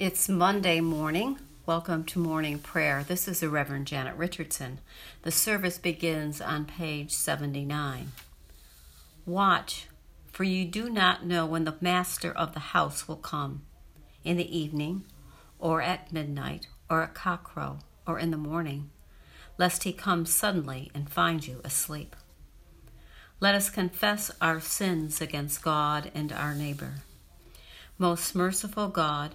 It's Monday morning. Welcome to morning prayer. This is the Reverend Janet Richardson. The service begins on page 79. Watch, for you do not know when the master of the house will come in the evening, or at midnight, or at cockcrow, or in the morning, lest he come suddenly and find you asleep. Let us confess our sins against God and our neighbor. Most merciful God,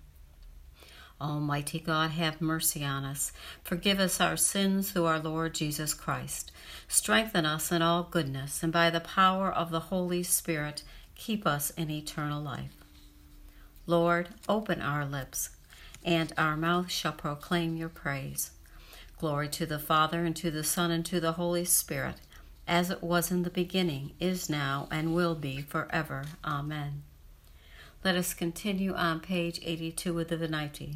Almighty God, have mercy on us. Forgive us our sins through our Lord Jesus Christ. Strengthen us in all goodness, and by the power of the Holy Spirit, keep us in eternal life. Lord, open our lips, and our mouth shall proclaim your praise. Glory to the Father, and to the Son, and to the Holy Spirit, as it was in the beginning, is now, and will be forever. Amen. Let us continue on page 82 of the Venite.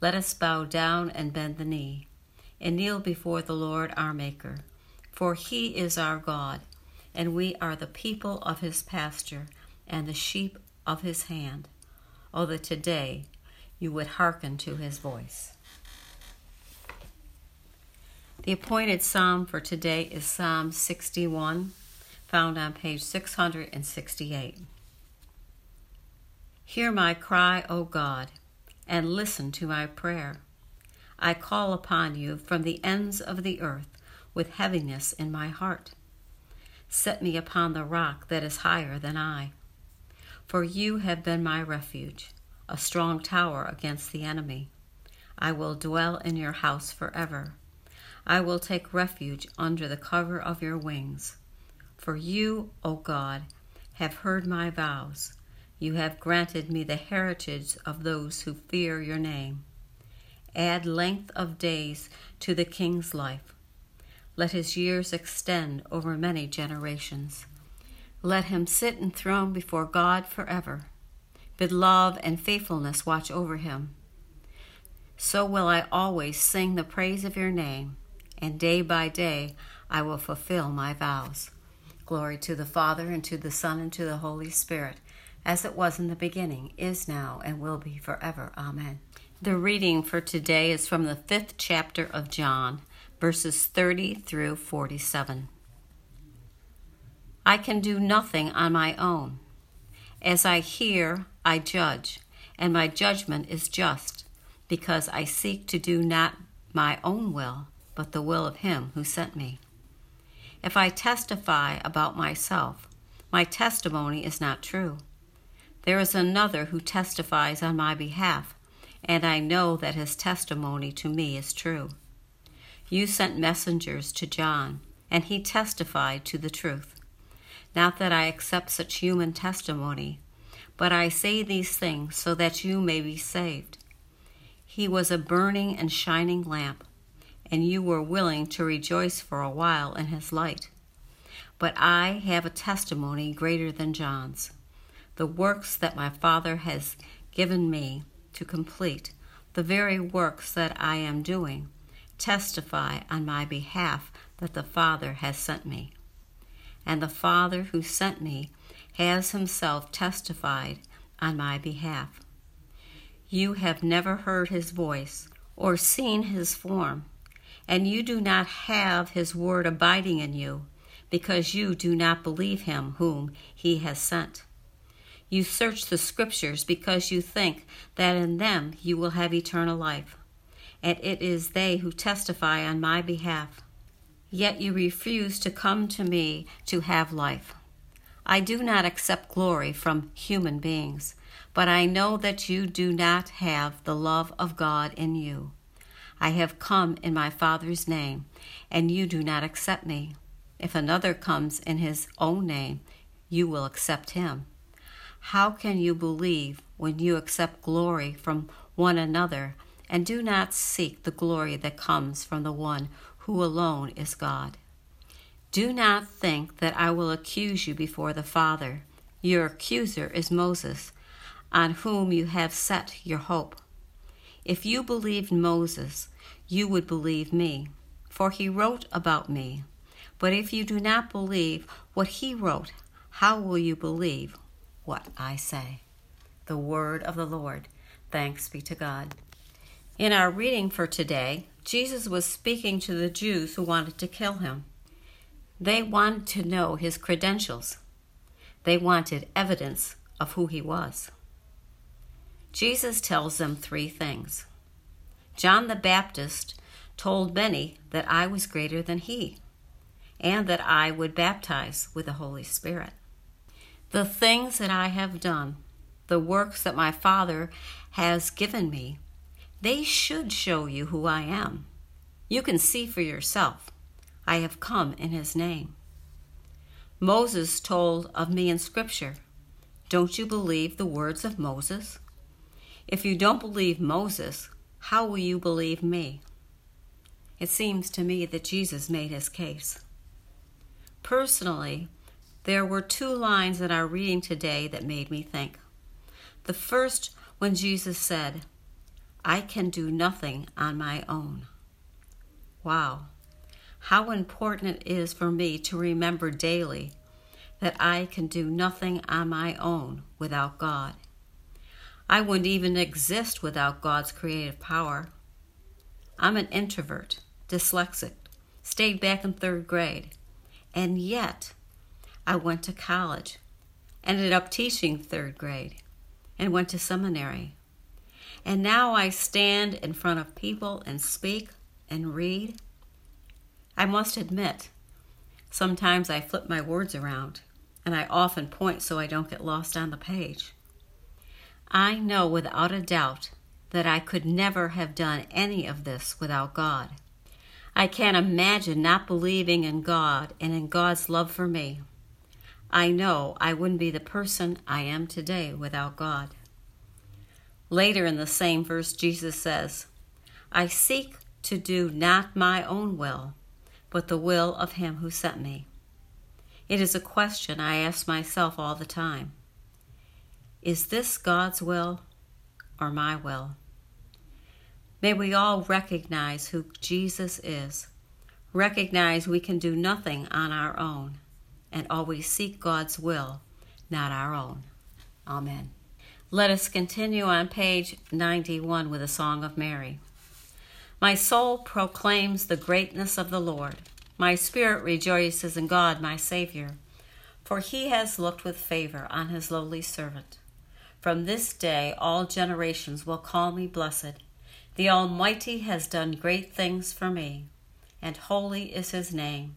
let us bow down and bend the knee, and kneel before the Lord our Maker. For he is our God, and we are the people of his pasture and the sheep of his hand. Oh, that today you would hearken to his voice. The appointed psalm for today is Psalm 61, found on page 668. Hear my cry, O God and listen to my prayer. I call upon you from the ends of the earth with heaviness in my heart. Set me upon the rock that is higher than I. For you have been my refuge, a strong tower against the enemy. I will dwell in your house forever. I will take refuge under the cover of your wings. For you, O God, have heard my vows. You have granted me the heritage of those who fear your name. Add length of days to the king's life. Let his years extend over many generations. Let him sit enthroned before God forever. Bid love and faithfulness watch over him. So will I always sing the praise of your name, and day by day I will fulfill my vows. Glory to the Father, and to the Son, and to the Holy Spirit as it was in the beginning, is now, and will be forever. Amen. The reading for today is from the fifth chapter of John, verses 30 through 47. I can do nothing on my own. As I hear, I judge, and my judgment is just, because I seek to do not my own will, but the will of Him who sent me. If I testify about myself, my testimony is not true. There is another who testifies on my behalf, and I know that his testimony to me is true. You sent messengers to John, and he testified to the truth. Not that I accept such human testimony, but I say these things so that you may be saved. He was a burning and shining lamp, and you were willing to rejoice for a while in his light. But I have a testimony greater than John's the works that my Father has given me to complete, the very works that I am doing, testify on my behalf that the Father has sent me. And the Father who sent me has himself testified on my behalf. You have never heard his voice or seen his form, and you do not have his word abiding in you, because you do not believe him whom he has sent. You search the Scriptures because you think that in them you will have eternal life, and it is they who testify on my behalf. Yet you refuse to come to me to have life. I do not accept glory from human beings, but I know that you do not have the love of God in you. I have come in my Father's name, and you do not accept me. If another comes in his own name, you will accept him. How can you believe when you accept glory from one another and do not seek the glory that comes from the one who alone is God? Do not think that I will accuse you before the Father. Your accuser is Moses, on whom you have set your hope. If you believed Moses, you would believe me, for he wrote about me. But if you do not believe what he wrote, how will you believe what I say? The word of the Lord. Thanks be to God. In our reading for today, Jesus was speaking to the Jews who wanted to kill him. They wanted to know his credentials. They wanted evidence of who he was. Jesus tells them three things. John the Baptist told many that I was greater than he, and that I would baptize with the Holy Spirit. The things that I have done, the works that my Father has given me, they should show you who I am. You can see for yourself. I have come in his name. Moses told of me in Scripture. Don't you believe the words of Moses? If you don't believe Moses, how will you believe me? It seems to me that Jesus made his case. Personally, there were two lines in our reading today that made me think. The first, when Jesus said, I can do nothing on my own. Wow how important it is for me to remember daily that I can do nothing on my own without God. I wouldn't even exist without God's creative power. I'm an introvert, dyslexic, stayed back in third grade, and yet I went to college, ended up teaching third grade, and went to seminary. And now I stand in front of people and speak and read I must admit, sometimes I flip my words around, and I often point so I don't get lost on the page. I know without a doubt that I could never have done any of this without God. I can't imagine not believing in God and in God's love for me. I know I wouldn't be the person I am today without God. Later in the same verse, Jesus says, I seek to do not my own will but the will of Him who sent me? It is a question I ask myself all the time. Is this God's will or my will? May we all recognize who Jesus is, recognize we can do nothing on our own, and always seek God's will, not our own. Amen. Let us continue on page 91 with a Song of Mary. My soul proclaims the greatness of the Lord. My spirit rejoices in God, my Savior, for he has looked with favor on his lowly servant. From this day all generations will call me blessed. The Almighty has done great things for me, and holy is his name.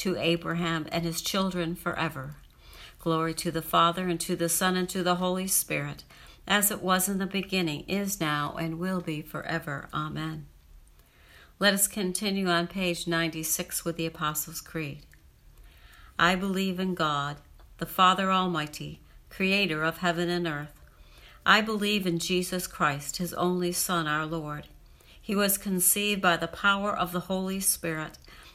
to Abraham and his children forever. Glory to the Father, and to the Son, and to the Holy Spirit as it was in the beginning, is now, and will be forever. Amen. Let us continue on page 96 with the Apostles' Creed. I believe in God, the Father Almighty, creator of heaven and earth. I believe in Jesus Christ, his only Son, our Lord. He was conceived by the power of the Holy Spirit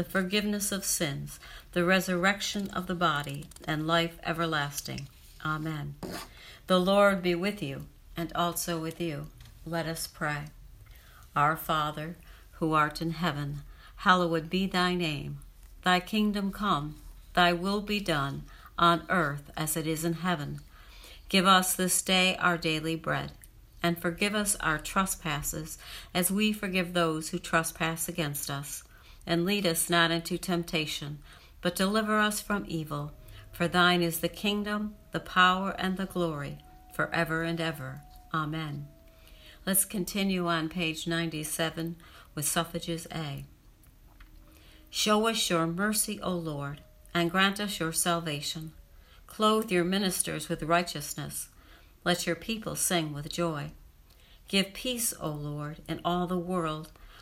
the forgiveness of sins, the resurrection of the body, and life everlasting. Amen. The Lord be with you, and also with you. Let us pray. Our Father, who art in heaven, hallowed be thy name. Thy kingdom come, thy will be done, on earth as it is in heaven. Give us this day our daily bread, and forgive us our trespasses, as we forgive those who trespass against us. And lead us not into temptation, but deliver us from evil. For thine is the kingdom, the power, and the glory, forever and ever. Amen. Let's continue on page 97 with suffrages A. Show us your mercy, O Lord, and grant us your salvation. Clothe your ministers with righteousness. Let your people sing with joy. Give peace, O Lord, in all the world,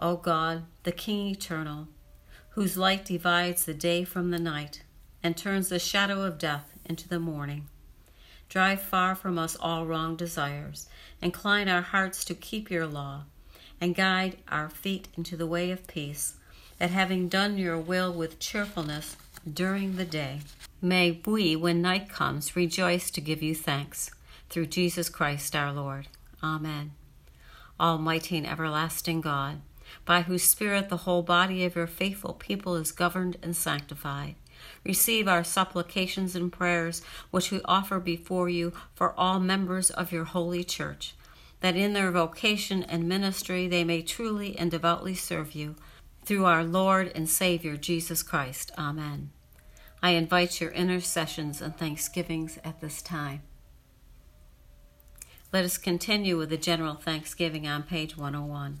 O God, the King eternal, whose light divides the day from the night and turns the shadow of death into the morning. Drive far from us all wrong desires, incline our hearts to keep your law, and guide our feet into the way of peace, that having done your will with cheerfulness during the day, may we, when night comes, rejoice to give you thanks. Through Jesus Christ our Lord. Amen. Almighty and everlasting God, by whose Spirit the whole body of your faithful people is governed and sanctified. Receive our supplications and prayers, which we offer before you for all members of your holy church, that in their vocation and ministry they may truly and devoutly serve you. Through our Lord and Savior Jesus Christ. Amen. I invite your intercessions and thanksgivings at this time. Let us continue with the general thanksgiving on page 101.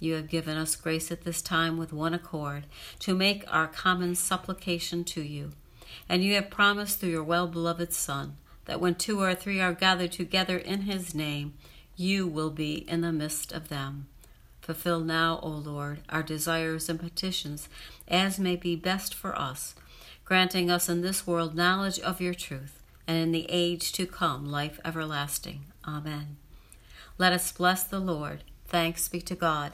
you have given us grace at this time with one accord to make our common supplication to you. And you have promised through your well beloved Son that when two or three are gathered together in his name, you will be in the midst of them. Fulfill now, O Lord, our desires and petitions as may be best for us, granting us in this world knowledge of your truth, and in the age to come life everlasting. Amen. Let us bless the Lord. Thanks be to God.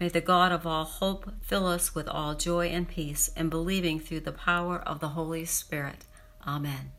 May the God of all hope fill us with all joy and peace in believing through the power of the Holy Spirit. Amen.